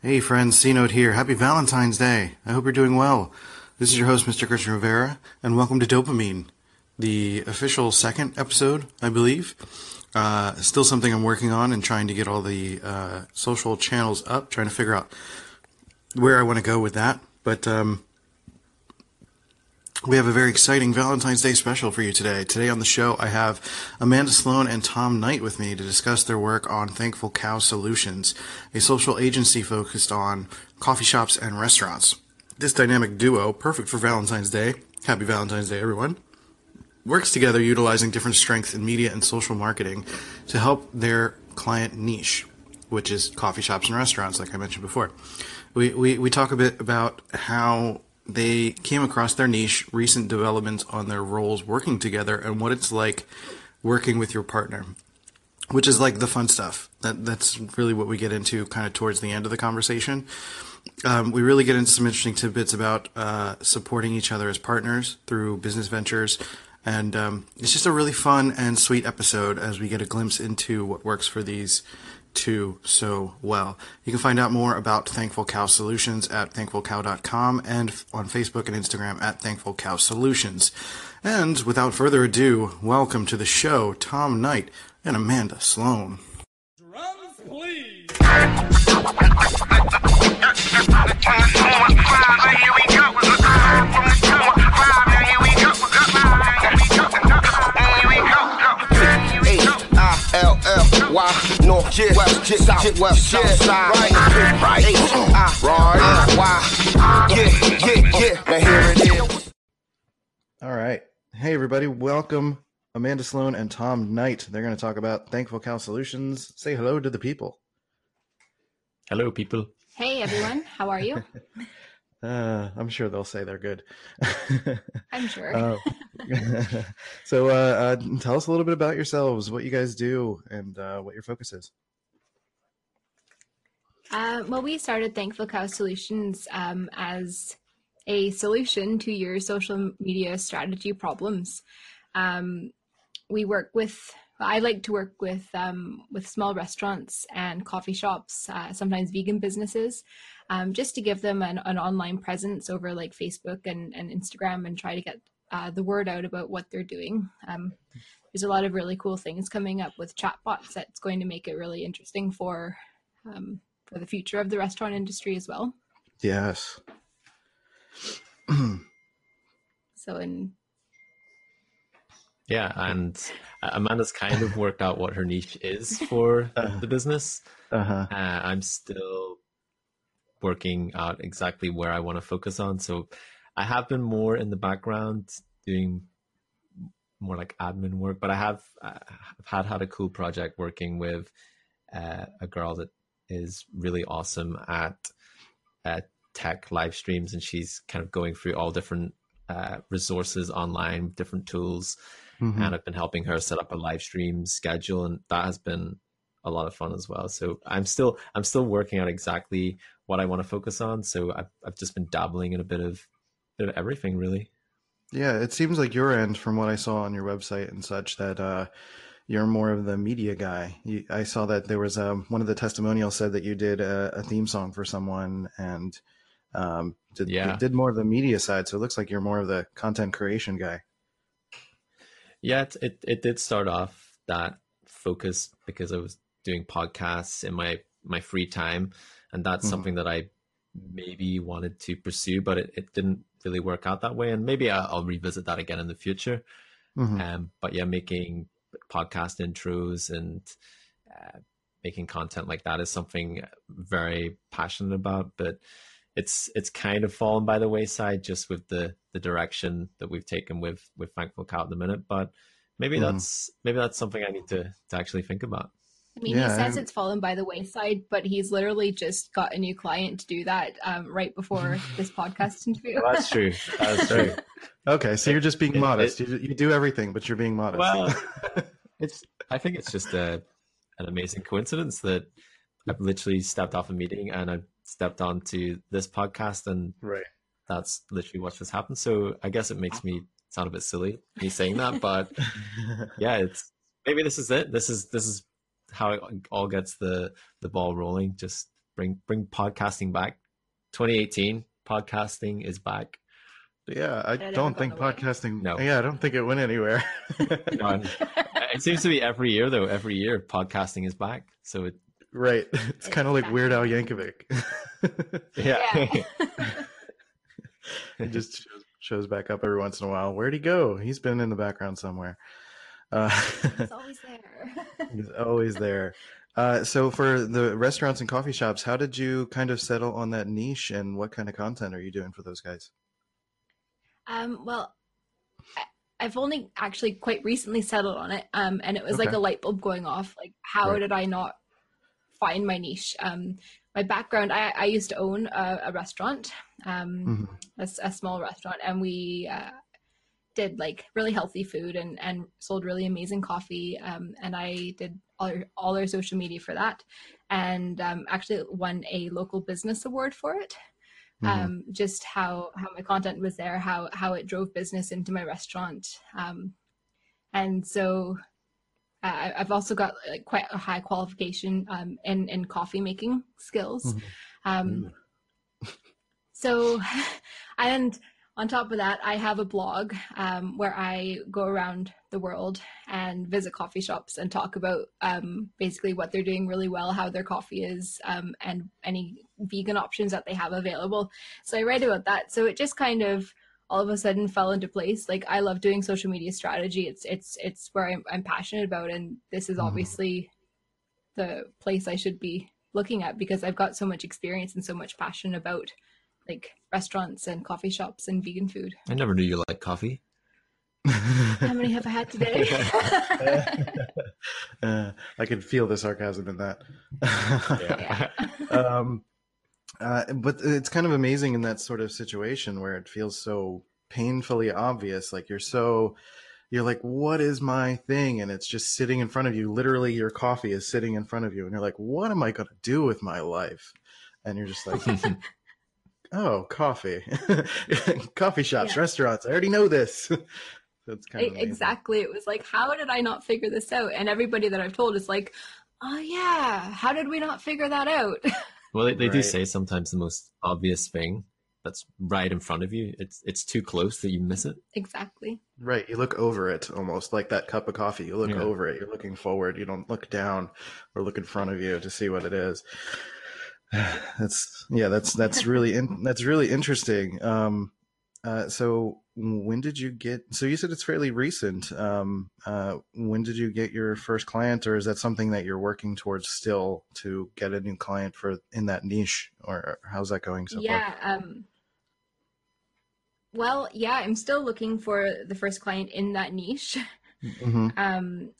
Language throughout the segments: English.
Hey friends, C Note here. Happy Valentine's Day. I hope you're doing well. This is your host, Mr. Christian Rivera, and welcome to Dopamine, the official second episode, I believe. Uh, still something I'm working on and trying to get all the uh, social channels up, trying to figure out where I want to go with that. But um, we have a very exciting Valentine's Day special for you today. Today on the show, I have Amanda Sloan and Tom Knight with me to discuss their work on Thankful Cow Solutions, a social agency focused on coffee shops and restaurants. This dynamic duo, perfect for Valentine's Day, happy Valentine's Day, everyone, works together utilizing different strengths in media and social marketing to help their client niche, which is coffee shops and restaurants, like I mentioned before. We, we, we talk a bit about how they came across their niche, recent developments on their roles working together, and what it's like working with your partner, which is like the fun stuff. That that's really what we get into kind of towards the end of the conversation. Um, we really get into some interesting tidbits about uh, supporting each other as partners through business ventures. And um, it's just a really fun and sweet episode as we get a glimpse into what works for these so well. You can find out more about Thankful Cow Solutions at thankfulcow.com and on Facebook and Instagram at Thankful Cow Solutions. And without further ado, welcome to the show, Tom Knight and Amanda Sloan. Drums, please. North, yeah, west, yeah, south, west, south side, right, right, H-I, right, yeah, yeah, yeah, now here it is. All right. Hey, everybody. Welcome, Amanda Sloan and Tom Knight. They're going to talk about Thankful Cow Solutions. Say hello to the people. Hello, people. Hey everyone, how are you? Uh, I'm sure they'll say they're good. I'm sure. Uh, so, uh, uh, tell us a little bit about yourselves, what you guys do, and uh, what your focus is. Uh, well, we started Thankful Cow Solutions um, as a solution to your social media strategy problems. Um, we work with. I like to work with um, with small restaurants and coffee shops, uh, sometimes vegan businesses, um, just to give them an, an online presence over like Facebook and, and Instagram and try to get uh, the word out about what they're doing. Um, there's a lot of really cool things coming up with chatbots that's going to make it really interesting for um, for the future of the restaurant industry as well. Yes. So, in Yeah, and uh, Amanda's kind of worked out what her niche is for the business. Uh-huh. Uh, I'm still working out exactly where I want to focus on. So I have been more in the background doing more like admin work, but I have I've had had a cool project working with uh, a girl that is really awesome at uh, tech live streams, and she's kind of going through all different uh, resources online, different tools, Mhm. and I've been helping her set up a live stream schedule, and that has been a lot of fun as well. So I'm still I'm still working out exactly what I want to focus on. So I've I've just been dabbling in a bit of bit of everything really. Yeah, it seems like your end, from what I saw on your website and such, that uh, you're more of the media guy. You, I saw that there was um, one of the testimonials said that you did a, a theme song for someone and um, did, Yeah. did more of the media side. So it looks like you're more of the content creation guy. Yeah, it, it it did start off that focus because I was doing podcasts in my my free time, and that's Mhm. something that I maybe wanted to pursue, but it, it didn't really work out that way. And maybe I'll, I'll revisit that again in the future. Mhm. Um, but yeah, making podcast intros and uh, making content like that is something very passionate about. But it's it's kind of fallen by the wayside just with the the direction that we've taken with with Thankful Cow at the minute. But maybe Mhm. that's maybe that's something I need to to actually think about. I mean, Yeah, he says I'm- it's fallen by the wayside, but he's literally just got a new client to do that um, right before this podcast interview. Well, that's true. That's true. Okay, so you're just being It- modest. it- you, you do everything, but you're being modest. Well, it's. I think it's just a an amazing coincidence that I've literally stepped off a meeting and I stepped onto this podcast, and right. that's literally what just happened. So I guess it makes me sound a bit silly me saying that, but yeah, it's maybe this is it. This is this is how it all gets the the ball rolling. Just bring bring podcasting back. 2018 podcasting is back. Yeah, I It don't gone think away. podcasting. No. Yeah, I don't think it went anywhere. You know, and it seems to be every year though. Every year podcasting is back. So it right. It's kind of like Weird Al Yankovic. yeah. it just shows, shows back up every once in a while. Where'd he go? He's been in the background somewhere. Uh, It's always there. he's always there. Uh, so for the restaurants and coffee shops, how did you kind of settle on that niche, and what kind of content are you doing for those guys? Um, well, I, I've only actually quite recently settled on it, um, and it was like a light bulb going off. Like, how Right. did I not find my niche? Um, my background, I, I used to own a, a restaurant, um, Mhm. a, a small restaurant, and we uh, did like really healthy food and, and sold really amazing coffee. Um, and I did all, our- all our social media for that, and um, actually won a local business award for it Mhm. um, just how how my content was there, how how it drove business into my restaurant, um, and so uh, I've also got like quite a high qualification um, in in coffee making skills. Mhm. Um, so, and on top of that, I have a blog um, where I go around the world and visit coffee shops and talk about um, basically what they're doing really well, how their coffee is, um, and any vegan options that they have available. So I write about that. So it just kind of all of a sudden fell into place. Like I love doing social media strategy. It's it's it's where I'm, I'm passionate about, and this is Mhm. obviously the place I should be looking at because I've got so much experience and so much passion about like restaurants and coffee shops and vegan food. I never knew you liked coffee. How many have I had today? uh, I can feel the sarcasm in that. yeah. um, uh, but it's kind of amazing in that sort of situation where it feels so painfully obvious. Like you're so, you're like, what is my thing? And it's just sitting in front of you. Literally, your coffee is sitting in front of you, and you're like, what am I going to do with my life? And you're just like, oh, coffee, coffee shops, Yeah. restaurants. I already know this. That's kind of amazing. exactly. It was like, how did I not figure this out? And everybody that I've told is like, oh yeah, how did we not figure that out? Well, they, they do say sometimes the most obvious thing that's right in front of you. It's it's too close that you miss it. exactly. Right. You look over it almost like that cup of coffee. You look Yeah. over it. You're looking forward. You don't look down or look in front of you to see what it is. That's yeah. That's that's really in, that's really interesting. Um, uh, so when did you get? So you said it's fairly recent. Um, uh, when did you get your first client, or is that something that you're working towards still to get a new client for in that niche, or how's that going so far? yeah. Um, well, yeah, I'm still looking for the first client in that niche. far? hmm Um,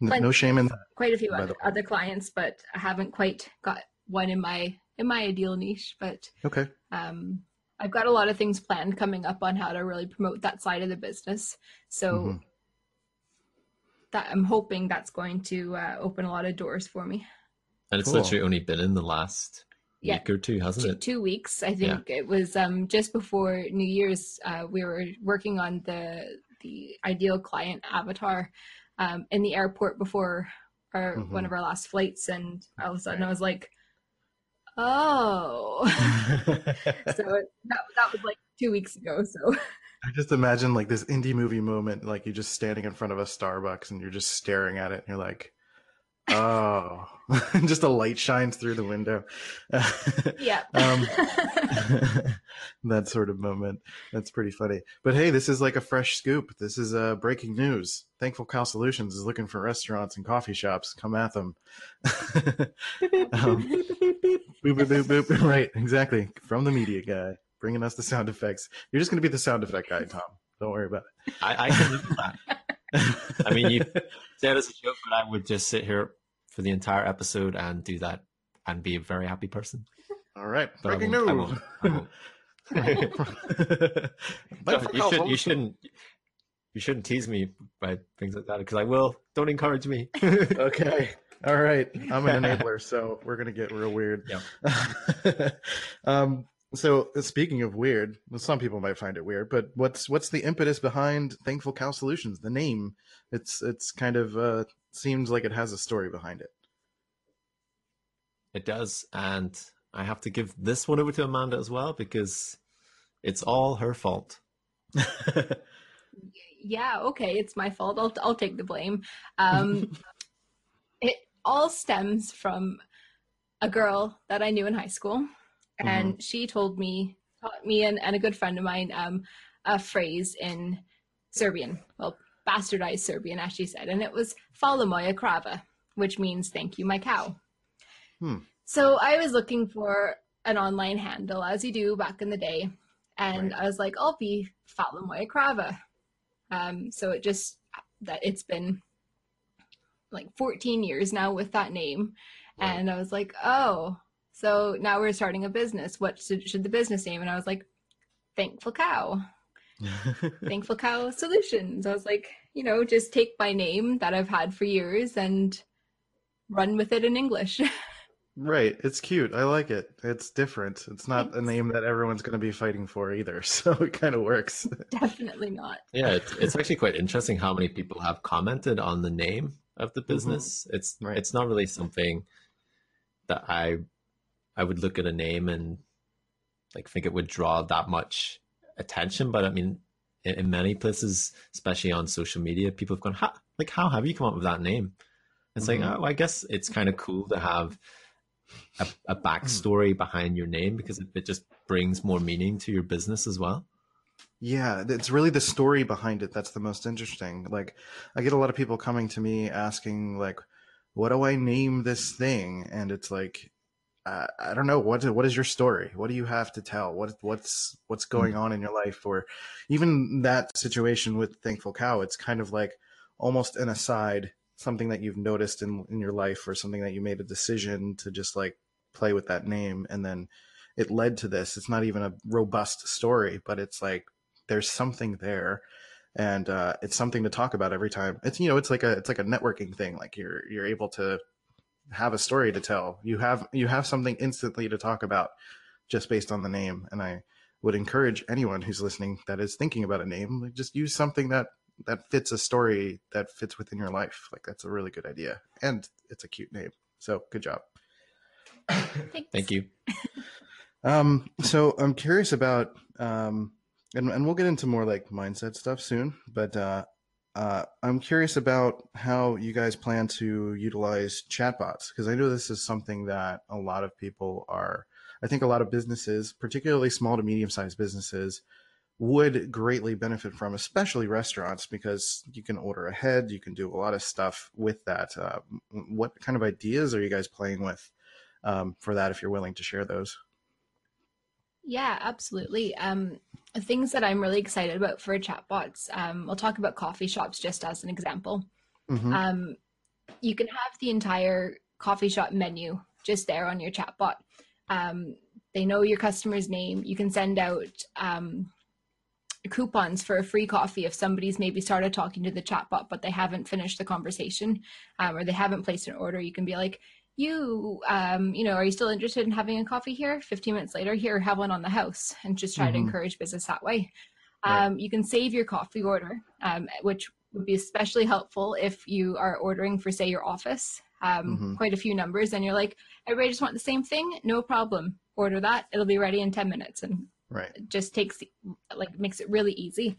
No shame in that. quite a few other, other clients, but I haven't quite got one in my in my ideal niche. But Okay. um, I've got a lot of things planned coming up on how to really promote that side of the business. So Mhm. that I'm hoping that's going to uh, open a lot of doors for me. And it's Cool. literally only been in the last Yeah. week or two, hasn't two, it? two weeks. I think it was um, just before New Year's. Uh, we were working on the the ideal client avatar um, in the airport before our Mhm. one of our last flights, and all of a sudden I was like, "Oh!" so it, that that was like two weeks ago. So I just imagine like this indie movie moment, like you're just standing in front of a Starbucks and you're just staring at it and you're like, oh, just a light shines through the window. yeah. um, that sort of moment. That's pretty funny. But hey, this is like a fresh scoop. This is uh, breaking news. Thankful Cow Solutions is looking for restaurants and coffee shops. Come at them. um, boop, boop, boop, boop. Right, exactly. From the media guy, bringing us the sound effects. You're just going to be the sound effect guy, Tom. Don't worry about I, I can live that. it. I mean, you said it as a joke, but I would just sit here for the entire episode and do that and be a very happy person. All right, But I breaking won't- I news. won't- I won't. Thankful you should you shouldn't you shouldn't tease me by things like that because I will. Don't encourage me. Okay. All right. I'm an enabler, so we're gonna get real weird. um. So speaking of weird, well, some people might find it weird, but what's what's the impetus behind Thankful Cow Solutions? The name. It's it's kind of uh seems like it has a story behind it. It does, and I have to give this one over to Amanda as well because it's all her fault. yeah, okay, it's my fault. I'll I'll take the blame. Um, it all stems from a girl that I knew in high school, and mm-hmm. she told me, taught me and, and a good friend of mine, um, a phrase in Serbian, well, bastardized Serbian, as she said, and it was "Fala moja krava," which means "Thank you, my cow." Hmm. So I was looking for an online handle, as you do back in the day, and right. I was like, "I'll be Fala moja krava." Um, so it just that it's been like 14 years now with that name, right. and I was like, "Oh." So now we're starting a business. What should, should the business name? And I was like, Thankful Cow. Thankful Cow Solutions. I was like, you know, just take my name that I've had for years and run with it in English. right. It's cute. I like it. It's different. It's not Thanks. a name that everyone's going to be fighting for either. So it kind of works. Definitely not. Yeah. It's, it's actually quite interesting how many people have commented on the name of the mm-hmm. business. Mm-hmm. It's, right. it's not really something that I, I would look at a name and like think it would draw that much attention. But I mean, in, in many places, especially on social media, people have gone, how, like, how have you come up with that name? It's mm-hmm. like, oh, I guess it's kind of cool to have a, a backstory behind your name because it, it just brings more meaning to your business as well. Yeah, it's really the story behind it that's the most interesting. Like, I get a lot of people coming to me asking, like, what do I name this thing? And it's like, uh, I don't know what what is your story? What do you have to tell? What what's what's going on in your life? Or even that situation with Thankful Cow, it's kind of like almost an aside, something that you've noticed in in your life, or something that you made a decision to just like play with that name, and then it led to this. It's not even a robust story, but it's like there's something there and uh, it's something to talk about every time. It's you know, it's like a it's like a networking thing. Like you're you're able to have a story to tell. You have you have something instantly to talk about just based on the name. And I would encourage anyone who's listening that is thinking about a name, like just use something that that fits a story that fits within your life. Like that's a really good idea. And it's a cute name. So good job. Thanks. Thank you. um, so I'm curious about um, and, and we'll get into more like mindset stuff soon, but uh, uh, I'm curious about how you guys plan to utilize chatbots because I know this is something that a lot of people are. I think a lot of businesses, particularly small to medium sized businesses, would greatly benefit from, especially restaurants, because you can order ahead, you can do a lot of stuff with that. Uh, what kind of ideas are you guys playing with um, for that? If you're willing to share those. Yeah, absolutely. Um, things that I'm really excited about for chatbots. Um, we'll talk about coffee shops just as an example. Mm-hmm. Um, you can have the entire coffee shop menu just there on your chatbot. Um, they know your customer's name. You can send out um, coupons for a free coffee if somebody's maybe started talking to the chatbot but they haven't finished the conversation um, or they haven't placed an order. You can be like, you um, you know are you still interested in having a coffee here 15 minutes later here have one on the house and just try mm-hmm. to encourage business that way um, right. you can save your coffee order um, which would be especially helpful if you are ordering for say your office um, mm-hmm. quite a few numbers and you're like everybody just want the same thing no problem order that it'll be ready in 10 minutes and right it just takes like makes it really easy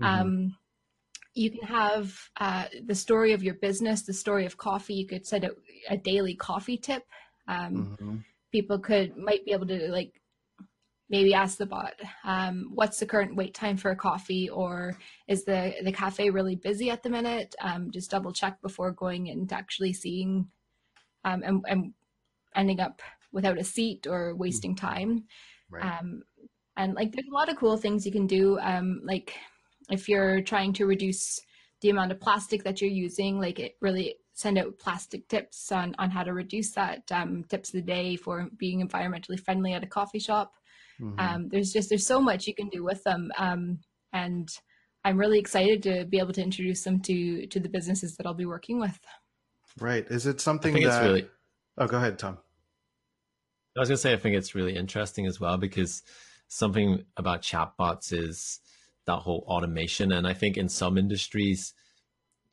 mm-hmm. You can have uh, the story of your business, the story of coffee. You could set a, a daily coffee tip. Um, mm-hmm. People could might be able to like maybe ask the bot, um, what's the current wait time for a coffee, or is the the cafe really busy at the minute? Um, just double check before going and actually seeing, um, and, and ending up without a seat or wasting time. Right. Um, and like, there's a lot of cool things you can do. Um, like if you're trying to reduce the amount of plastic that you're using, like it really send out plastic tips on, on how to reduce that, um, tips of the day for being environmentally friendly at a coffee shop. Mm-hmm. Um, there's just, there's so much you can do with them. Um, and I'm really excited to be able to introduce them to, to the businesses that I'll be working with. Right. Is it something that, really... oh, go ahead, Tom. I was going to say, I think it's really interesting as well because something about chatbots is that whole automation. And I think in some industries,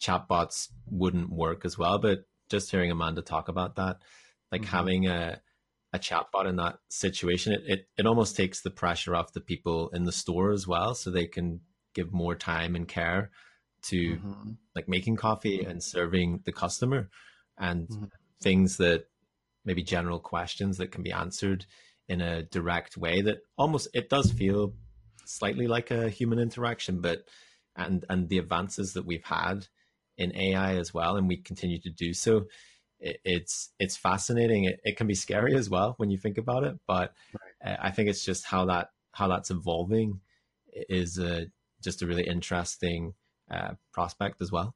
chatbots wouldn't work as well. But just hearing Amanda talk about that, like Mhm. having a a chatbot in that situation, it, it it almost takes the pressure off the people in the store as well, so they can give more time and care to Mhm. like making coffee and serving the customer and Mhm. things that maybe general questions that can be answered in a direct way that almost it does feel slightly like a human interaction but and and the advances that we've had in AI as well and we continue to do so. It, it's it's fascinating. It, it can be scary as well when you think about it but uh, I think it's just how that how that's evolving is uh, just a really interesting uh, prospect as well.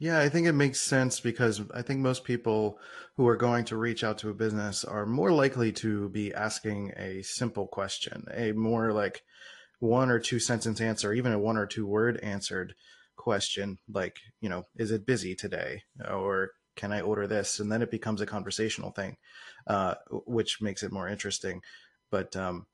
Yeah, I think it makes sense because I think most people who are going to reach out to a business are more likely to be asking a simple question, a more like one or two sentence answer, even a one or two word answered question, like, you know, is it busy today? Or can I order this? And then it becomes a conversational thing, uh, which makes it more interesting. But um,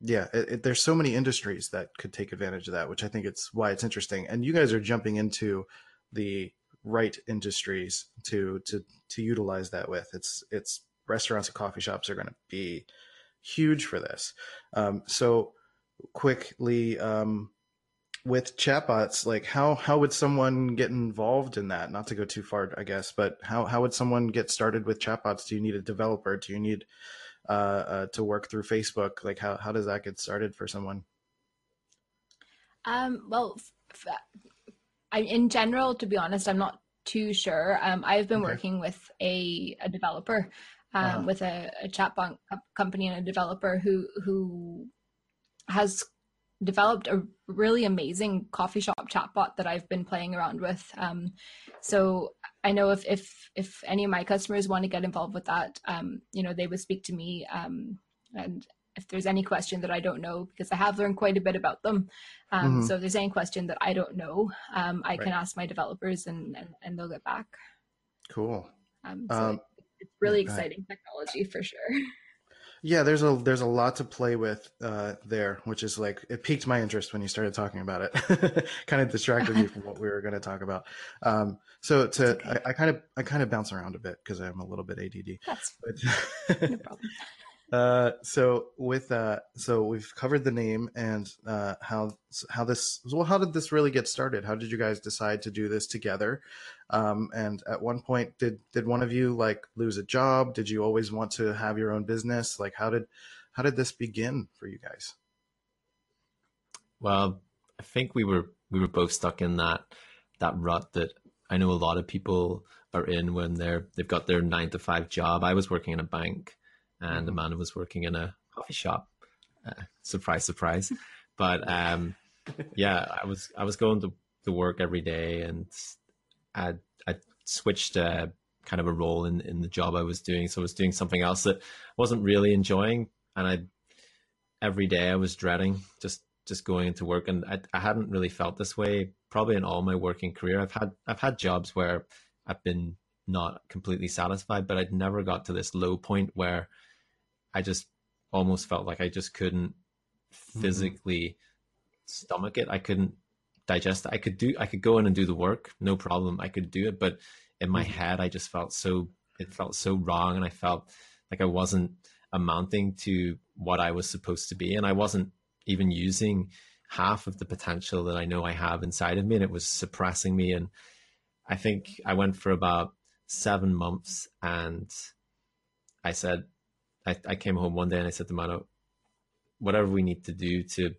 yeah, it, it, there's so many industries that could take advantage of that, which I think it's why it's interesting. And you guys are jumping into the right industries to to to utilize that with. It's it's restaurants and coffee shops are going to be huge for this. Um, so quickly um, with chatbots, like how how would someone get involved in that? Not to go too far, I guess, but how how would someone get started with chatbots? Do you need a developer? Do you need uh, uh, to work through Facebook? Like how how does that get started for someone? Um, well, f- f- I, in general, to be honest, I'm not too sure. Um, I've been Okay. working with a, a developer, um, Uh-huh. with a, a chatbot company and a developer who who has developed a really amazing coffee shop chatbot that I've been playing around with. Um, so I know if if if any of my customers want to get involved with that, um, you know, they would speak to me. Um, and if there's any question that I don't know, because I have learned quite a bit about them. Um, Mhm. So if there's any question that I don't know, um, I can ask my developers and, and, and they'll get back. Cool. Um, so Um, it's really exciting technology for sure. Yeah, there's a there's a lot to play with uh, there, which is like it piqued my interest when you started talking about it. kind of distracted me from what we were going to talk about. Um, so to okay. I, I kind of I kind of bounce around a bit because I'm a little bit ADD. That's But no problem. uh, so with uh, so we've covered the name and uh, how how this well how did this really get started? How did you guys decide to do this together? Um, and at one point, did did one of you like lose a job? Did you always want to have your own business? Like how did how did this begin for you guys? Well, I think we were we were both stuck in that that rut that I know a lot of people are in when they're they've got their nine to five job. I was working in a bank, and Mhm. Amanda was working in a coffee shop. Uh, surprise, surprise. But um, yeah, I was I was going to, to work every day, and I I switched uh, kind of a role in in the job I was doing. So I was doing something else that I wasn't really enjoying, and I every day I was dreading just just going into work, and I, I hadn't really felt this way probably in all my working career. I've had I've had jobs where I've been not completely satisfied, but I'd never got to this low point where I just almost felt like I just couldn't Mhm. physically stomach it. I couldn't digest it. I could do I could go in and do the work, no problem. I could do it, but in my Mhm. head I just felt so it felt so wrong and I felt like I wasn't amounting to what I was supposed to be and I wasn't even using half of the potential that I know I have inside of me and it was suppressing me and I think I went for about 7 months and I said I, I came home one day and I said to Mano, whatever we need to do to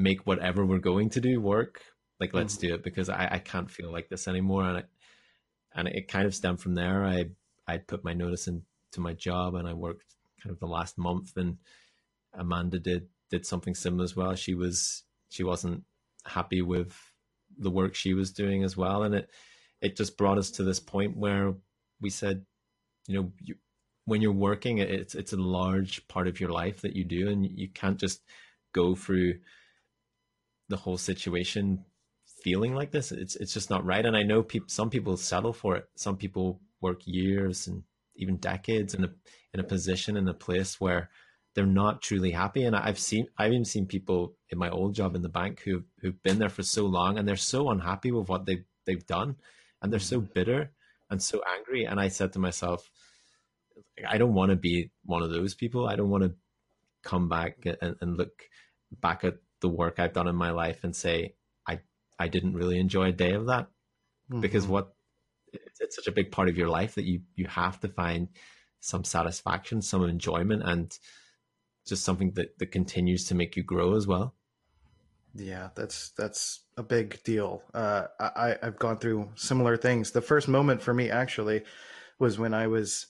make whatever we're going to do work, like let's mm-hmm. do it because I, I can't feel like this anymore. And it, and it kind of stemmed from there. I I put my notice into my job and I worked kind of the last month and Amanda did did something similar as well. She was she wasn't happy with the work she was doing as well. And it it just brought us to this point where we said, you know, you, when you're working, it's it's a large part of your life that you do, and you can't just go through the whole situation feeling like this. It's it's just not right. And I know people, some people settle for it. Some people work years and even decades in a in a position in a place where they're not truly happy. And I've seen I've even seen people in my old job in the bank who who've been there for so long and they're so unhappy with what they they've done, and they're so mm-hmm. bitter and so angry. And I said to myself, I don't want to be one of those people. I don't want to come back and, and look back at the work I've done in my life and say I I didn't really enjoy a day of that mm-hmm. because what it's, it's such a big part of your life that you you have to find some satisfaction, some enjoyment, and just something that that continues to make you grow as well. Yeah, that's that's a big deal. Uh, I I've gone through similar things. The first moment for me actually was when I was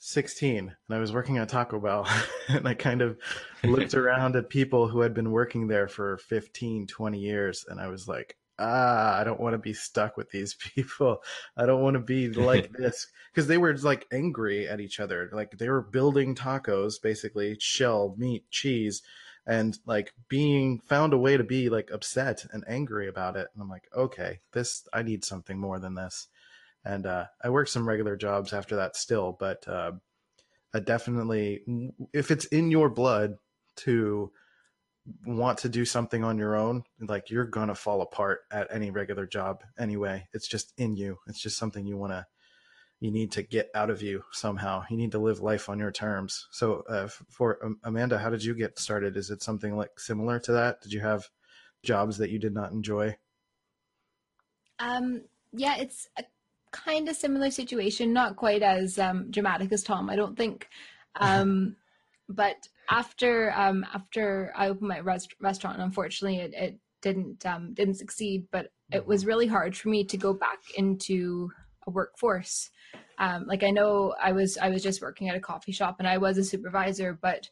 16 and I was working at Taco Bell and I kind of looked around at people who had been working there for 15, 20 years and I was like, ah, I don't want to be stuck with these people. I don't want to be like this because they were like angry at each other. Like they were building tacos, basically shell, meat, cheese, and like being found a way to be like upset and angry about it. And I'm like, okay, this, I need something more than this and uh, I worked some regular jobs after that still, but uh, I definitely, if it's in your blood to want to do something on your own, like you're gonna fall apart at any regular job anyway. It's just in you. It's just something you want to, you need to get out of you somehow. You need to live life on your terms. So, uh, for um, Amanda, how did you get started? Is it something like similar to that? Did you have jobs that you did not enjoy? Um, yeah, it's kind of similar situation, not quite as um, dramatic as Tom, I don't think. Um, but after um, after I opened my rest- restaurant, unfortunately, it, it didn't um, didn't succeed. But it was really hard for me to go back into a workforce. Um, like I know I was I was just working at a coffee shop and I was a supervisor, but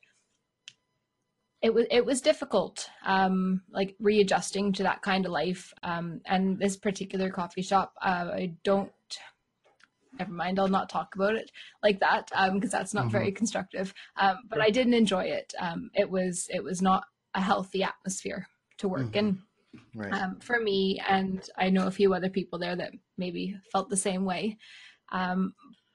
it was it was difficult um, like readjusting to that kind of life um, and this particular coffee shop uh, i don't never mind i'll not talk about it like that because um, that's not mm-hmm. very constructive um, but i didn't enjoy it um, it was it was not a healthy atmosphere to work mm-hmm. in right. Um, for me and i know a few other people there that maybe felt the same way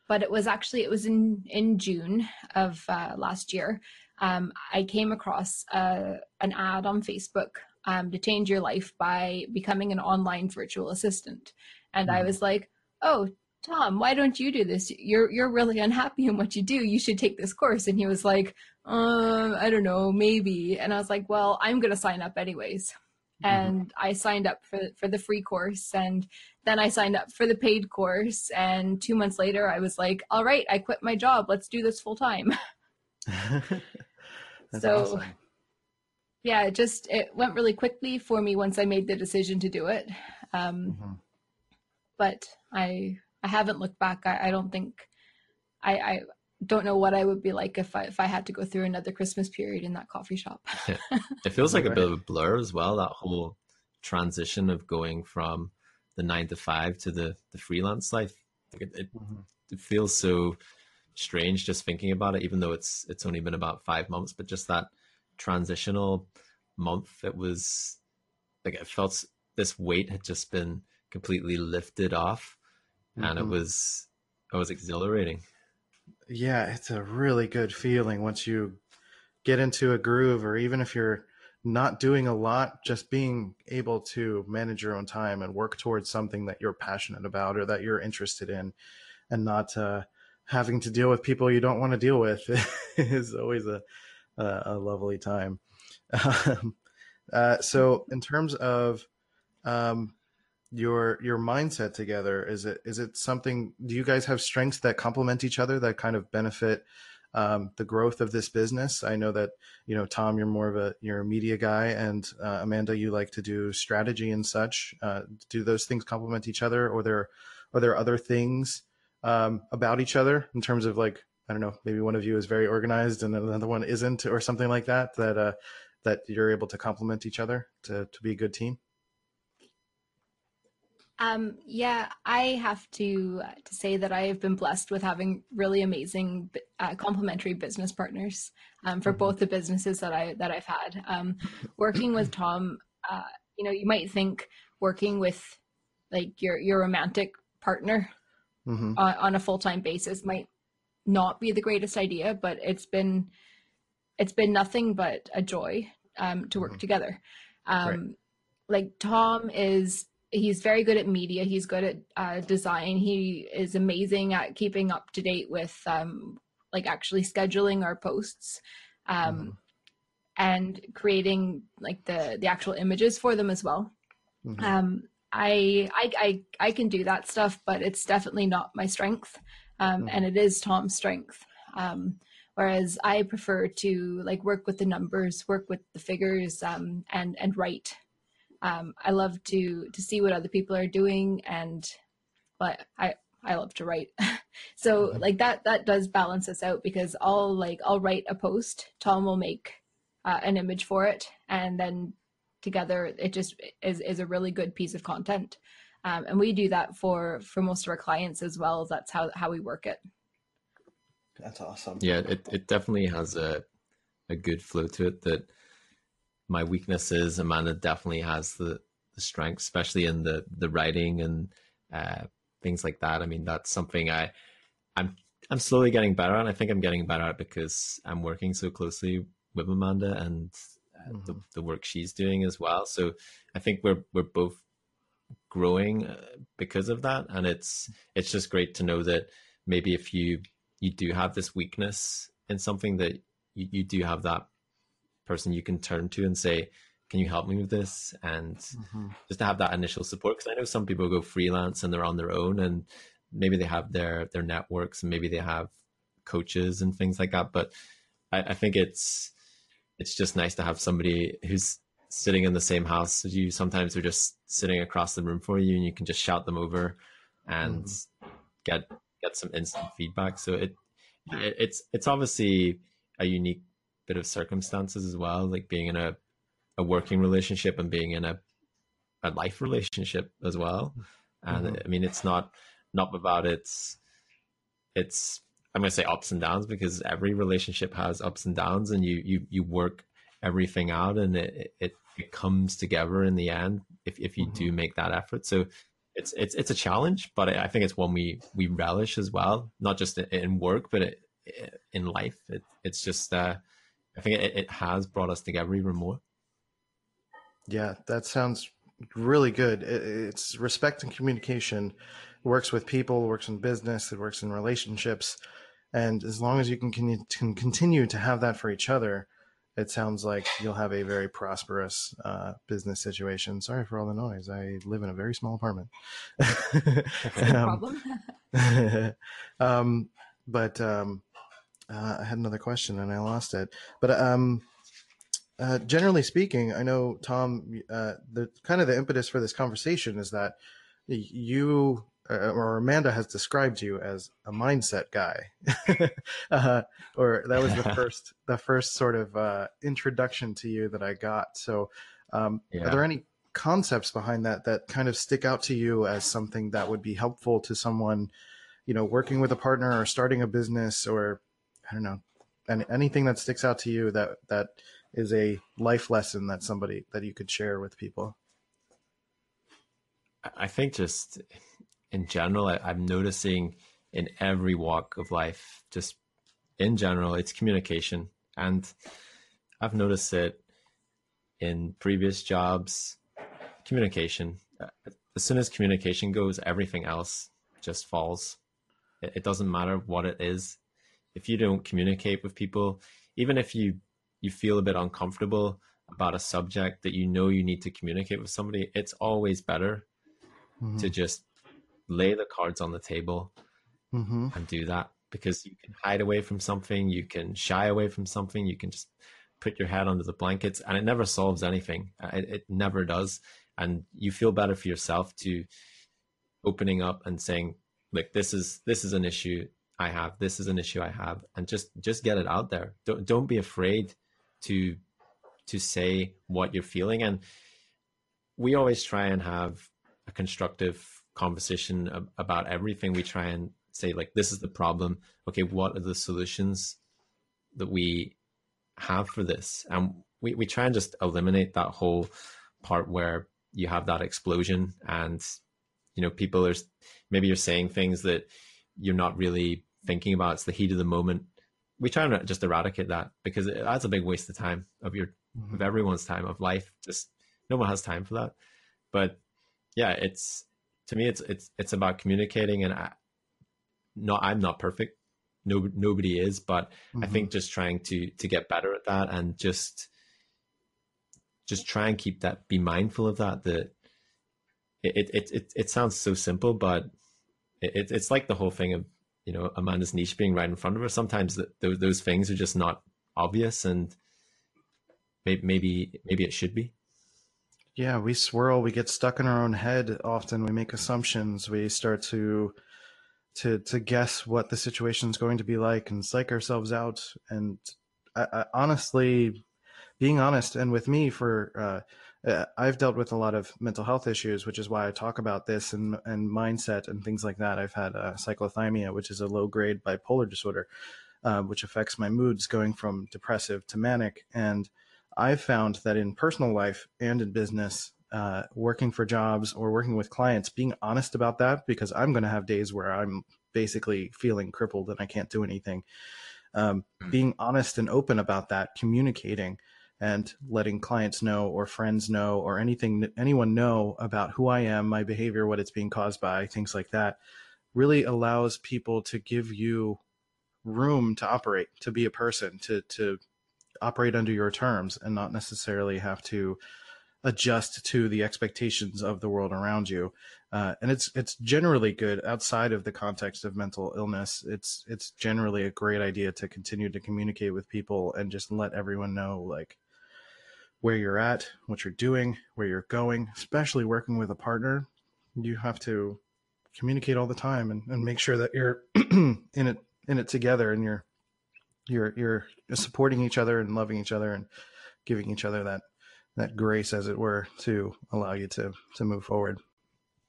but it was actually it was in in june of uh, last year um, I came across uh, an ad on Facebook um, to change your life by becoming an online virtual assistant. And mm. I was like, oh, Tom, why don't you do this? You're you're really unhappy in what you do. You should take this course. And he was like, uh, I don't know, maybe. And I was like, well, I'm gonna sign up anyways. Mm-hmm. And I signed up for for the free course, and then I signed up for the paid course. And two months later, I was like, all right, I quit my job. Let's do this full time. so awesome. yeah, it just it went really quickly for me once I made the decision to do it. Um, mm-hmm. But I I haven't looked back. I, I don't think I, I don't know what I would be like if I if I had to go through another Christmas period in that coffee shop. it feels like a bit of a blur as well. That whole transition of going from the nine to five to the the freelance life. It, it, mm-hmm. it feels so strange just thinking about it, even though it's it's only been about five months. But just that transitional month, it was like it felt this weight had just been completely lifted off, mm-hmm. and it mm-hmm. was it was exhilarating. Yeah, it's a really good feeling once you get into a groove, or even if you're not doing a lot, just being able to manage your own time and work towards something that you're passionate about or that you're interested in, and not uh, having to deal with people you don't want to deal with is always a, a, a lovely time. Um, uh, so, in terms of um, your your mindset together, is it is it something? Do you guys have strengths that complement each other that kind of benefit? Um, the growth of this business. I know that you know Tom, you're more of a you're a media guy, and uh, Amanda, you like to do strategy and such. Uh, do those things complement each other, or there are there other things um, about each other in terms of like I don't know, maybe one of you is very organized and another one isn't, or something like that. That uh, that you're able to complement each other to to be a good team. Um, yeah, I have to uh, to say that I have been blessed with having really amazing uh, complementary business partners um, for mm-hmm. both the businesses that I that I've had. Um, working with Tom, uh, you know, you might think working with like your your romantic partner mm-hmm. uh, on a full-time basis might not be the greatest idea but it's been it's been nothing but a joy um, to work mm-hmm. together um, right. like tom is he's very good at media he's good at uh, design he is amazing at keeping up to date with um, like actually scheduling our posts um, mm-hmm. and creating like the the actual images for them as well. Mm-hmm. Um, I, I I I can do that stuff, but it's definitely not my strength, um, mm-hmm. and it is Tom's strength. Um, whereas I prefer to like work with the numbers, work with the figures, um, and and write. Um, I love to to see what other people are doing, and but I I love to write. so mm-hmm. like that that does balance us out because I'll like I'll write a post, Tom will make uh, an image for it, and then together it just is is a really good piece of content. Um, and we do that for for most of our clients as well. That's how how we work it. That's awesome. Yeah, it it definitely has a a good flow to it. That my weaknesses, Amanda definitely has the the strength, especially in the the writing and uh, things like that. I mean, that's something I I'm I'm slowly getting better at. I think I'm getting better at because I'm working so closely with Amanda and uh, mm-hmm. the, the work she's doing as well. So I think we're we're both growing uh, because of that, and it's it's just great to know that maybe if you you do have this weakness in something that you, you do have that person you can turn to and say, can you help me with this? And mm-hmm. just to have that initial support. Cause I know some people go freelance and they're on their own and maybe they have their, their networks and maybe they have coaches and things like that. But I, I think it's, it's just nice to have somebody who's sitting in the same house as you. Sometimes they're just sitting across the room for you and you can just shout them over and mm-hmm. get, get some instant feedback. So it, it it's, it's obviously a unique bit of circumstances as well, like being in a a working relationship and being in a a life relationship as well. And mm-hmm. I mean, it's not not about its it's I'm going to say ups and downs because every relationship has ups and downs, and you you you work everything out, and it it, it comes together in the end if if you mm-hmm. do make that effort. So it's it's it's a challenge, but I think it's one we we relish as well, not just in work, but it, in life. It, it's just uh, I think it, it has brought us together even more. Yeah, that sounds really good. It's respect and communication. It works with people, works in business, it works in relationships, and as long as you can, can continue to have that for each other, it sounds like you'll have a very prosperous uh, business situation. Sorry for all the noise. I live in a very small apartment. um, problem. um, but um, uh, I had another question and I lost it. But um, uh, generally speaking, I know Tom. Uh, the kind of the impetus for this conversation is that you uh, or Amanda has described you as a mindset guy, uh, or that was the first the first sort of uh, introduction to you that I got. So, um, yeah. are there any concepts behind that that kind of stick out to you as something that would be helpful to someone, you know, working with a partner or starting a business or I don't know, any, anything that sticks out to you that that is a life lesson that somebody that you could share with people? I think just in general, I, I'm noticing in every walk of life, just in general, it's communication. And I've noticed it in previous jobs, communication. Uh, as soon as communication goes, everything else just falls. It, it doesn't matter what it is. If you don't communicate with people, even if you you feel a bit uncomfortable about a subject that you know you need to communicate with somebody, it's always better mm-hmm. to just lay the cards on the table mm-hmm. and do that because you can hide away from something, you can shy away from something, you can just put your head under the blankets, and it never solves anything. Uh, it, it never does. And you feel better for yourself to opening up and saying, "Look, this is this is an issue I have. This is an issue I have," and just just get it out there. Don't don't be afraid to to say what you're feeling and we always try and have a constructive conversation about everything we try and say like this is the problem okay what are the solutions that we have for this and we, we try and just eliminate that whole part where you have that explosion and you know people are maybe you're saying things that you're not really thinking about it's the heat of the moment we try and just eradicate that because it, that's a big waste of time of your mm-hmm. of everyone's time of life. Just no one has time for that. But yeah, it's to me, it's it's it's about communicating, and I, no, I'm not perfect. no, nobody is, but Mm-hmm. I think just trying to to get better at that and just just try and keep that be mindful of that that it it it, it sounds so simple but it, it's like the whole thing of you know amanda's niche being right in front of her sometimes that those, those things are just not obvious and maybe maybe maybe it should be. Yeah, we swirl, we get stuck in our own head often, we make assumptions, we start to to to guess what the situation is going to be like and psych ourselves out. And I, I, honestly being honest and with me for uh, uh, I've dealt with a lot of mental health issues, which is why I talk about this and and mindset and things like that. I've had uh, cyclothymia, which is a low grade bipolar disorder, uh, which affects my moods going from depressive to manic. And I've found that in personal life and in business, uh, working for jobs or working with clients, being honest about that, because I'm going to have days where I'm basically feeling crippled and I can't do anything. Um, being honest and open about that, communicating and letting clients know or friends know or anything anyone know about who I am, my behavior, what it's being caused by, things like that, really allows people to give you room to operate, to be a person, to to operate under your terms and not necessarily have to adjust to the expectations of the world around you. Uh, and it's it's generally good outside of the context of mental illness. It's it's generally a great idea to continue to communicate with people and just let everyone know like where you're at, what you're doing, where you're going, especially working with a partner. You have to communicate all the time and, and make sure that you're in it in it together and you're you're you're supporting each other and loving each other and giving each other that that grace as it were to allow you to to move forward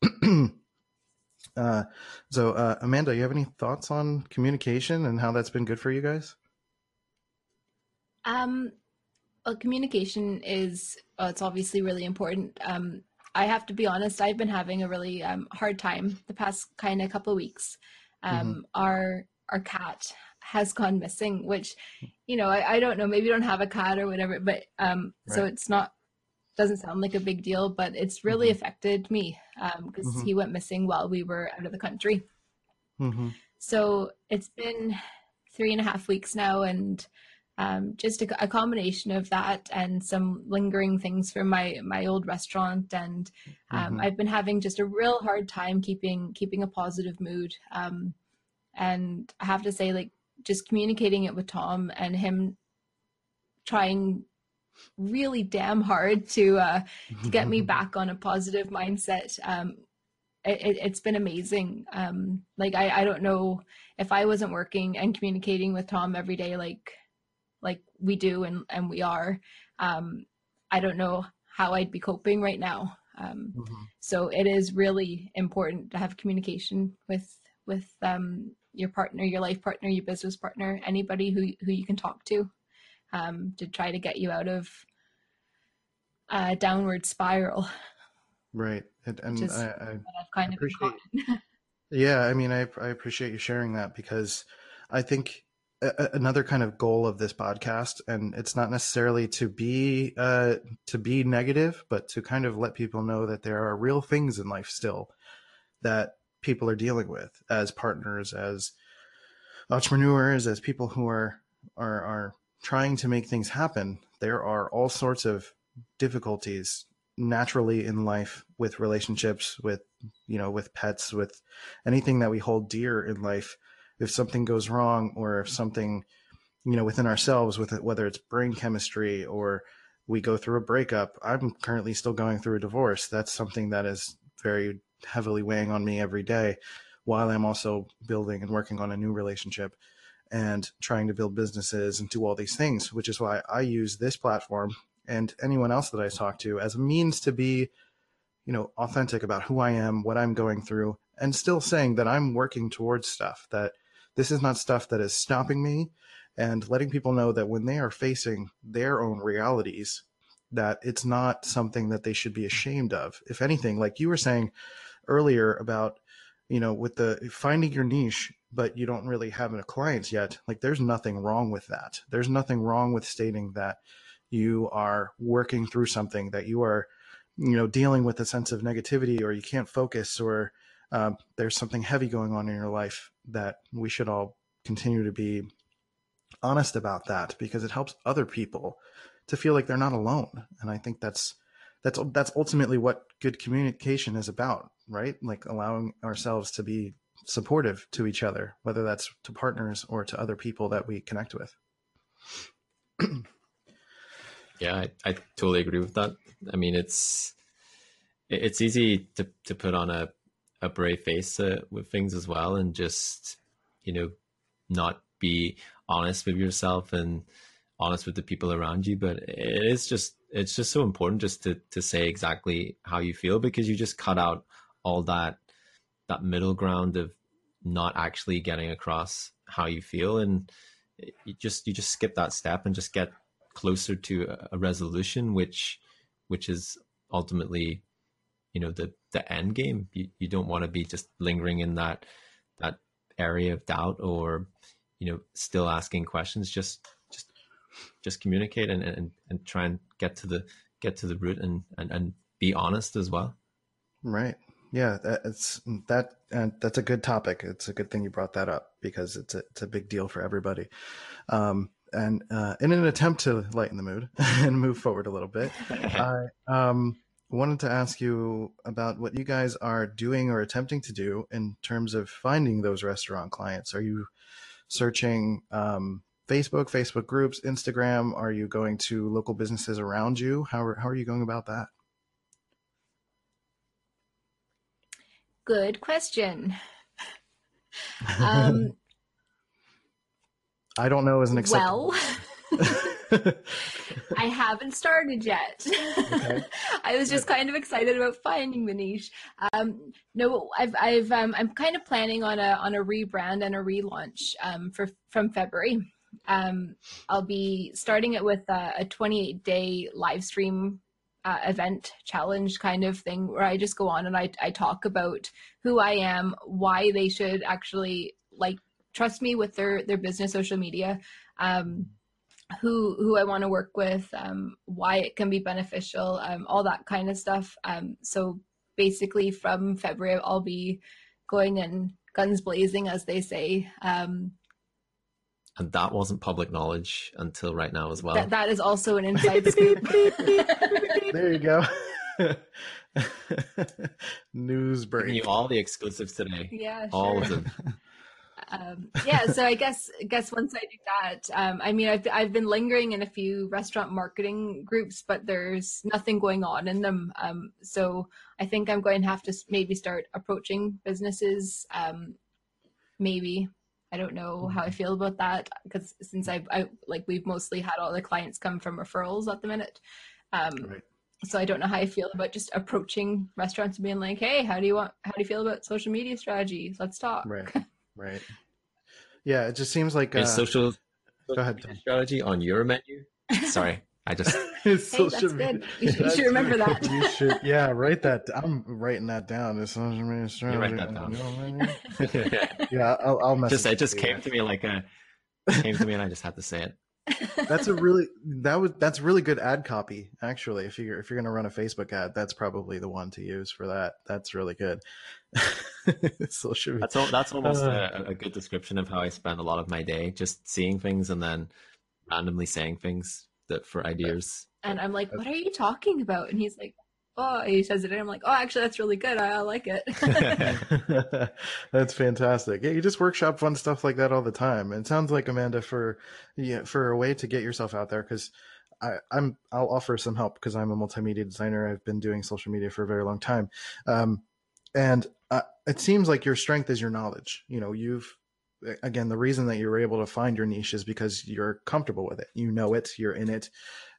uh, so uh, amanda you have any thoughts on communication and how that's been good for you guys Um, well, communication is uh, it's obviously really important. Um, I have to be honest. I've been having a really um, hard time the past kind of couple of weeks. Um, Our our cat has gone missing, which you know I, I don't know. Maybe you don't have a cat or whatever, but um, so it's not doesn't sound like a big deal, but it's really affected me because Mhm. he went missing while we were out of the country. mm-hmm. So it's been three and a half weeks now, and um, just a, a combination of that and some lingering things from my my old restaurant, and um, Mhm. I've been having just a real hard time keeping keeping a positive mood. Um, and I have to say, like, just communicating it with Tom and him trying really damn hard to uh, to get me back on a positive mindset. Um, it, it, it's been amazing. Um, like I, I don't know if I wasn't working and communicating with Tom every day, like like we do and and we are. Um, I don't know how I'd be coping right now. Um, Mhm. so it is really important to have communication with with um, your partner, your life partner, your business partner, anybody who who you can talk to um, to try to get you out of a downward spiral right and, and I, I, I've kind of appreciate-. Yeah, I mean, I, I appreciate you sharing that because I think another kind of goal of this podcast, and it's not necessarily to be uh, to be negative, but to kind of let people know that there are real things in life still that people are dealing with as partners, as entrepreneurs, as people who are are are trying to make things happen. There are all sorts of difficulties naturally in life with relationships, with you know, with pets, with anything that we hold dear in life. If something goes wrong, or if something, you know, within ourselves, with it, whether it's brain chemistry or we go through a breakup. I'm currently still going through a divorce. That's something that is very heavily weighing on me every day, while I'm also building and working on a new relationship and trying to build businesses and do all these things. Which is why I use this platform and anyone else that I talk to as a means to be you know, authentic about who I am, what I'm going through, and still saying that I'm working towards stuff, that this is not stuff that is stopping me, and letting people know that when they are facing their own realities, that it's not something that they should be ashamed of. If anything, like you were saying earlier about, you know, with the finding your niche, but you don't really have a clients yet, like there's nothing wrong with that. There's nothing wrong with stating that you are working through something, that you are you know dealing with a sense of negativity or you can't focus or um, there's something heavy going on in your life that we should all continue to be honest about that because it helps other people to feel like they're not alone. And I think that's that's that's ultimately what good communication is about, right? Like allowing ourselves to be supportive to each other, whether that's to partners or to other people that we connect with. yeah, I, I totally agree with that. I mean, it's it's easy to to put on a a brave face uh, with things as well, and just you know not be honest with yourself and honest with the people around you. But it is just it's just so important just to to say exactly how you feel because you just cut out all that that middle ground of not actually getting across how you feel and you just you just skip that step and just get closer to a resolution which which is ultimately you know the the end game. You, you don't want to be just lingering in that that area of doubt or you know still asking questions. Just just just communicate and and, and try and get to the get to the root and, and and be honest as well. Right. Yeah it's that and that's a good topic. It's a good thing you brought that up because it's a, it's a big deal for everybody. Um, and uh, in an attempt to lighten the mood and move forward a little bit i um, wanted to ask you about what you guys are doing or attempting to do in terms of finding those restaurant clients are you searching um, Facebook, Facebook groups, Instagram? Are you going to local businesses around you? How are, how are you going about that? Good question. Um, I don't know as an example. Well, I haven't started yet. Okay. I was just kind of excited about finding the niche. Um, no, I've, I've, um, I'm kind of planning on a on a rebrand and a relaunch um, for from February. Um, I'll be starting it with a, a 28 day live stream uh, event challenge kind of thing where I just go on and I, I talk about who I am, why they should actually like trust me with their their business social media, um, who who I want to work with, um, why it can be beneficial, um, all that kind of stuff. Um, so basically, from February, I'll be going in guns blazing, as they say. Um, and that wasn't public knowledge until right now as well. That, that is also an inside scoop. there you go. News break. Giving you all the exclusives today. Yeah, all sure. of them. Um, yeah, so I guess I guess once I do that, um, I mean, I've I've been lingering in a few restaurant marketing groups, but there's nothing going on in them. Um, so I think I'm going to have to maybe start approaching businesses. Um, maybe I don't know how I mm-hmm. feel about that because since I've I, like we've mostly had all the clients come from referrals at the minute. Um, right. So I don't know how I feel about just approaching restaurants and being like, "Hey, how do you want? How do you feel about social media strategy? Let's talk." Right. Right. Yeah, it just seems like uh, social, Go ahead. strategy on your menu. Sorry. I just hey, that's good. You should, you should remember that. you should, yeah, write that. I'm writing that down. It's social media strategy. You write that down. yeah, I'll, I'll message. Just it just came to me like a came to me, and I just had to say it. that's a really that was that's really good ad copy actually if you're if you're going to run a facebook ad that's probably the one to use for that that's really good social that's all, that's almost uh, a, a, good description of how i spend a lot of my day just seeing things and then randomly saying things that for ideas. And I'm like, what are you talking about? And he's like, oh, he says it, and I'm like, oh, actually, that's really good. I, I like it. that's fantastic. Yeah, you just workshop fun stuff like that all the time. And it sounds like Amanda for yeah for a way to get yourself out there because. I, I'm I'll offer some help because I'm a multimedia designer. I've been doing social media for a very long time, um, and uh, it seems like your strength is your knowledge. You know, you've again, the reason that you're able to find your niche is because you're comfortable with it. You know it, you're in it.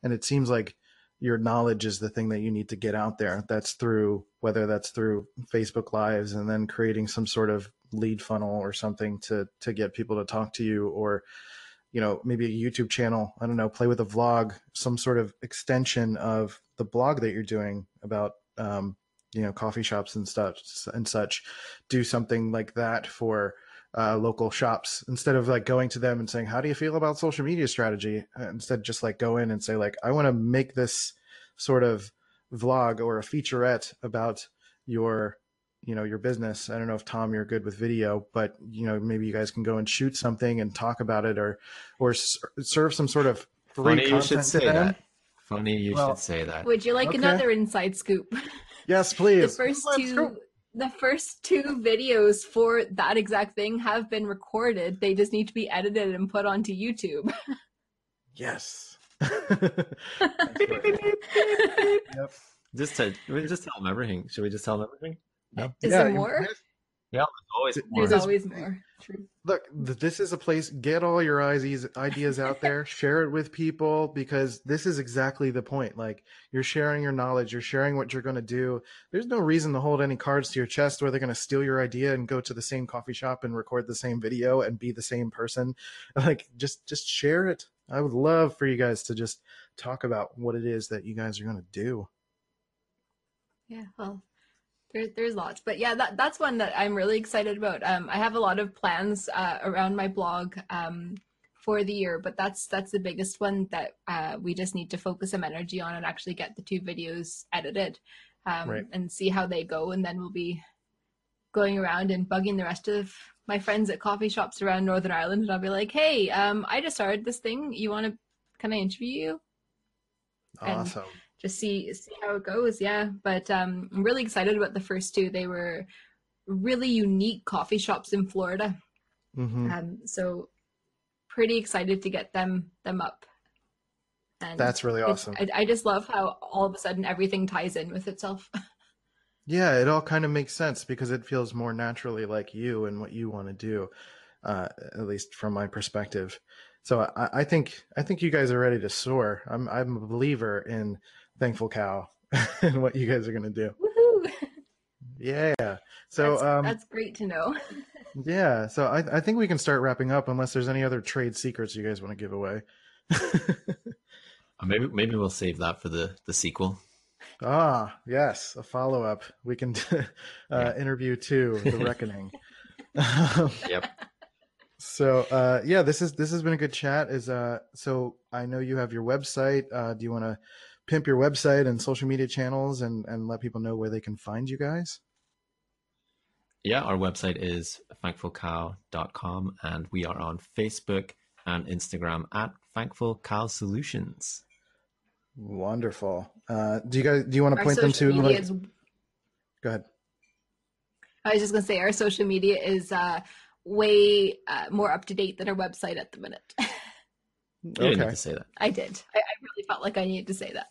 And it seems like your knowledge is the thing that you need to get out there. That's through whether that's through Facebook lives and then creating some sort of lead funnel or something to to get people to talk to you or you know, maybe a YouTube channel, I don't know, play with a vlog, some sort of extension of the blog that you're doing about um, you know, coffee shops and stuff and such. Do something like that for uh, local shops instead of like going to them and saying, "How do you feel about social media strategy?" Uh, instead, just like go in and say, "Like, I want to make this sort of vlog or a featurette about your you know your business. I don't know if Tom you're good with video, but you know maybe you guys can go and shoot something and talk about it, or or s- serve some sort of free Funny you content should to say them. that. Funny you Well, should say that. Would you like Okay. another inside scoop? Yes, please. the first two the first two videos for that exact thing have been recorded. They just need to be edited and put onto YouTube. Yes. Yep. Just to we just tell them everything. Should we just tell them everything? No. Is Yeah, there more? Yeah, always more. There's always more. True. Look, th- this is a place. Get all your ideas ideas out there. share it with people because this is exactly the point. Like you're sharing your knowledge. You're sharing what you're going to do. There's no reason to hold any cards to your chest where they're going to steal your idea and go to the same coffee shop and record the same video and be the same person. Like just just share it. I would love for you guys to just talk about what it is that you guys are going to do. Yeah, well, there's there's lots, but yeah, that that's one that I'm really excited about. Um, I have a lot of plans uh, around my blog um, for the year, but that's that's the biggest one that uh, we just need to focus some energy on and actually get the two videos edited um, Right. and see how they go, and then we'll be going around and bugging the rest of my friends at coffee shops around Northern Ireland, and I'll be like, "Hey, um, I just started this thing. You want to? Can I interview you?" And- Awesome. Just see see how it goes yeah but um i'm really excited about the first two they were really unique coffee shops in florida hmm um so pretty excited to get them them up and That's really awesome. I, I just love how all of a sudden everything ties in with itself Yeah, it all kind of makes sense because it feels more naturally like you and what you want to do, uh, at least from my perspective. So I, I think I think you guys are ready to soar. I'm I'm a believer in Thankful Cow and what you guys are gonna do. Woohoo! Yeah. So that's, um, that's great to know yeah. So I I think we can start wrapping up unless there's any other trade secrets you guys want to give away. Maybe maybe we'll save that for the the sequel. ah, yes, a follow up. We can uh, Yeah. interview two, The Reckoning. Yep. So uh, yeah, this is this has been a good chat. Is uh, so I know you have your website. Uh, do you want to pimp your website and social media channels and and let people know where they can find you guys? Yeah, our website is thankfulcow.com and we are on Facebook and Instagram at Thankful Cow Solutions. Wonderful. Uh, do you guys do you want to point them to? media Like, is go ahead. i was just going to say our social media is uh way uh, more up to date than our website at the minute You didn't need to say that. i did I, I really felt like i needed to say that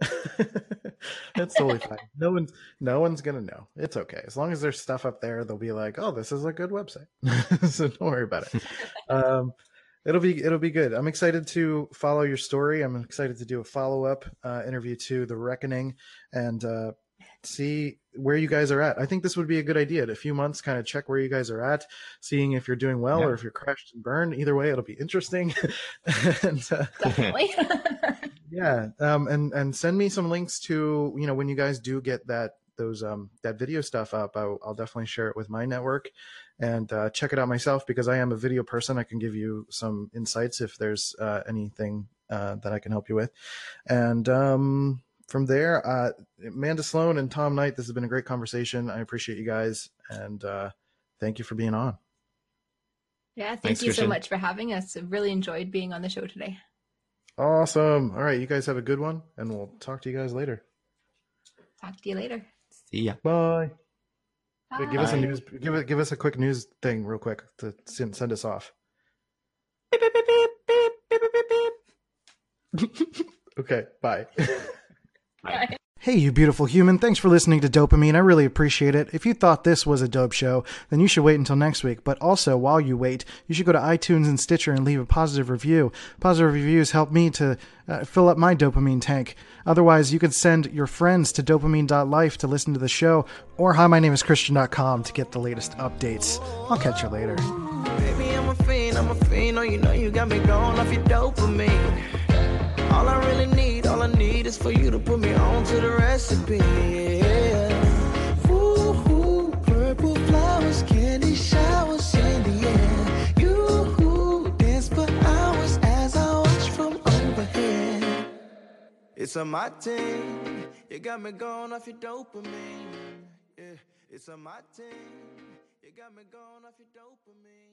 that's totally fine. No one's no one's gonna know. It's okay as long as there's stuff up there. They'll be like, "Oh, this is a good website," so don't worry about it. um, it'll be it'll be good. I'm excited to follow your story. I'm excited to do a follow up uh, interview to the Reckoning and uh, see where you guys are at. I think this would be a good idea. In a few months, kind of check where you guys are at, seeing if you're doing well Yeah. or if you're crashed and burned. Either way, it'll be interesting. and uh, definitely yeah um and and send me some links to you know when you guys do get that those um that video stuff up i'll, I'll definitely share it with my network and uh, check it out myself because i am a video person. I can give you some insights if there's uh, anything uh, that i can help you with. And um from there uh amanda sloan and tom knight this has been a great conversation. I appreciate you guys and uh thank you for being on. Yeah, thank Thanks, you so much for having us. I really enjoyed being on the show today. Awesome all right you guys have a good one and we'll talk to you guys later Talk to you later. See ya. bye Wait, give us a news. Give it. Give us a quick news thing, real quick, to send, send us off. Beep, beep, beep, okay. Bye. Bye. Hey, you beautiful human. Thanks for listening to Dopamine. I really appreciate it. If you thought this was a dope show, then you should wait until next week. But also, while you wait, you should go to iTunes and Stitcher and leave a positive review. Positive reviews help me to uh, fill up my dopamine tank. Otherwise, you can send your friends to dopamine.life to listen to the show, or hi, my name is Christian.com to get the latest updates. I'll catch you later. Baby, I'm a fiend, I'm a fiend. Oh, you know you got me going off your dopamine. All I really need, all I need is for you to put me on to the recipe. Yeah. Ooh, ooh, purple flowers, candy showers in the air. You dance for hours as I watch from overhead. It's a my thing. You got me going off your dopamine. Yeah. It's a my team. You got me going off your dopamine.